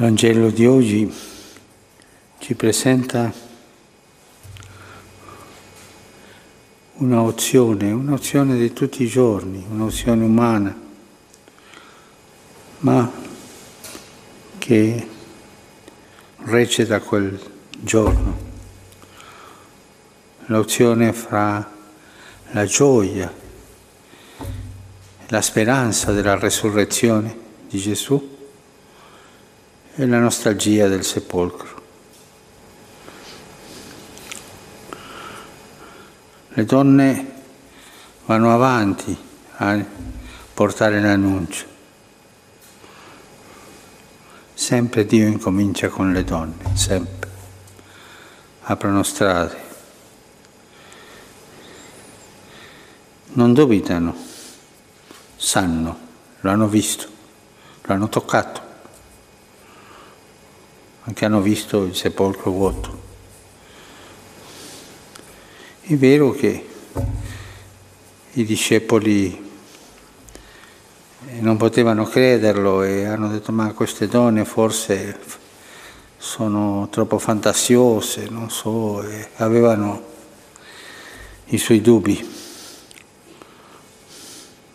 Il Vangelo di oggi ci presenta un'opzione, un'opzione di tutti i giorni, un'opzione umana, ma che recita quel giorno, l'opzione fra la gioia, la speranza della resurrezione di Gesù e la nostalgia del sepolcro. Le donne vanno avanti a portare l'annuncio. Sempre Dio incomincia con le donne, sempre. Aprono strade. Non dubitano, sanno, lo hanno visto, lo hanno toccato anche hanno visto il sepolcro vuoto. È vero che i discepoli non potevano crederlo e hanno detto ma queste donne forse sono troppo fantasiose, non so, e avevano i suoi dubbi,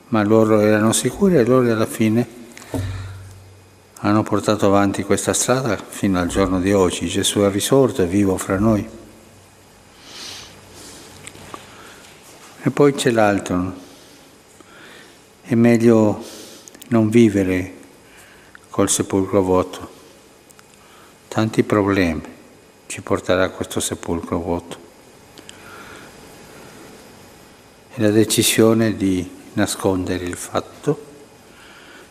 ma loro erano sicuri e loro alla fine hanno portato avanti questa strada fino al giorno di oggi. Gesù è risorto, è vivo fra noi. E poi c'è l'altro. È meglio non vivere col sepolcro vuoto. Tanti problemi ci porterà questo sepolcro vuoto. E la decisione di nascondere il fatto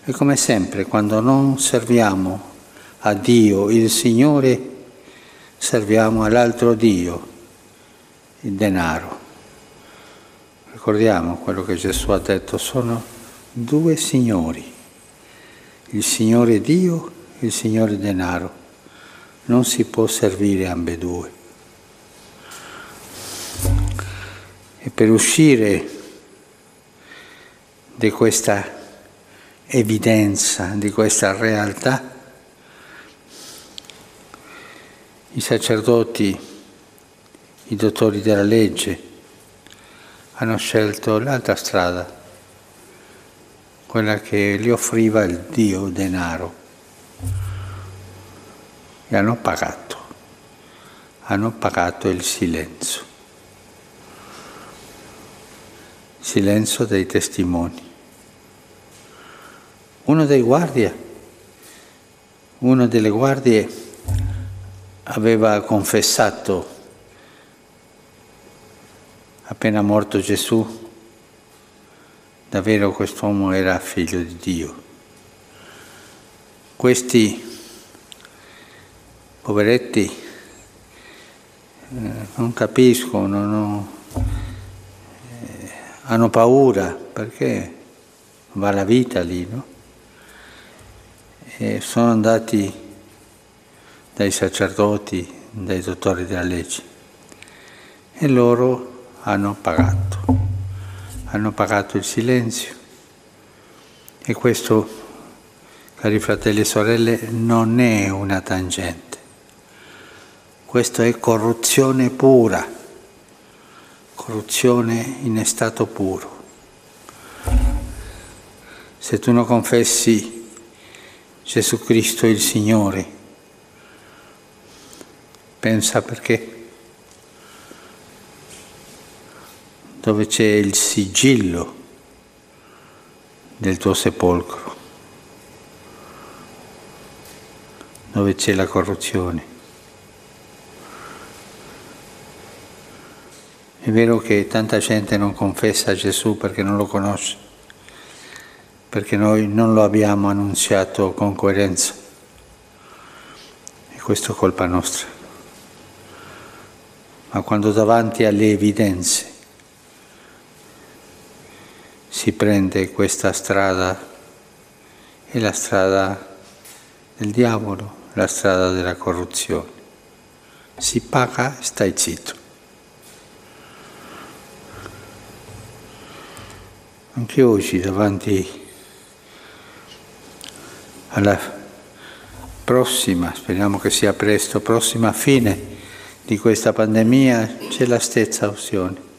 e come sempre, quando non serviamo a Dio, il Signore, serviamo all'altro Dio, il denaro. Ricordiamo quello che Gesù ha detto, sono due signori, il Signore Dio e il Signore denaro. Non si può servire ambedue. E per uscire di questa evidenza di questa realtà, i sacerdoti, i dottori della legge hanno scelto l'altra strada, quella che gli offriva il Dio denaro e hanno pagato, hanno pagato il silenzio, silenzio dei testimoni. Uno dei guardie, una delle guardie aveva confessato appena morto Gesù, davvero quest'uomo era figlio di Dio. Questi poveretti eh, non capiscono, non, eh, hanno paura perché va la vita lì, no? E sono andati dai sacerdoti, dai dottori della legge. E loro hanno pagato, hanno pagato il silenzio. E questo, cari fratelli e sorelle, non è una tangente, questo è corruzione pura, corruzione in stato puro. Se tu non confessi Gesù Cristo il Signore. Pensa perché? Dove c'è il sigillo del tuo sepolcro, dove c'è la corruzione. È vero che tanta gente non confessa Gesù perché non lo conosce perché noi non lo abbiamo annunziato con coerenza. E questo è colpa nostra. Ma quando davanti alle evidenze si prende questa strada, è la strada del diavolo, la strada della corruzione. Si paga stai zitto. Anche oggi davanti alla prossima, speriamo che sia presto, prossima fine di questa pandemia, c'è la stessa opzione.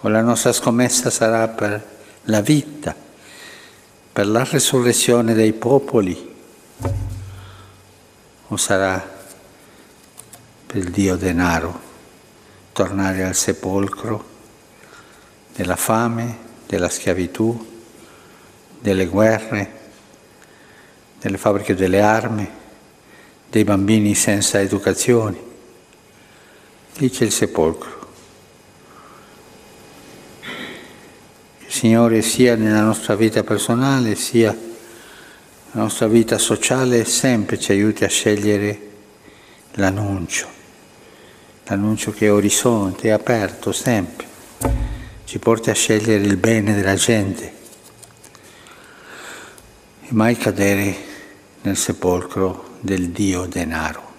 O la nostra scommessa sarà per la vita, per la resurrezione dei popoli, o sarà per il Dio denaro, tornare al sepolcro della fame, della schiavitù, delle guerre, delle fabbriche delle armi, dei bambini senza educazione. Lì c'è il sepolcro. Il Signore sia nella nostra vita personale, sia nella nostra vita sociale, sempre ci aiuti a scegliere l'annuncio, l'annuncio che è orizzonte, è aperto sempre, ci porti a scegliere il bene della gente e mai cadere nel sepolcro del Dio denaro.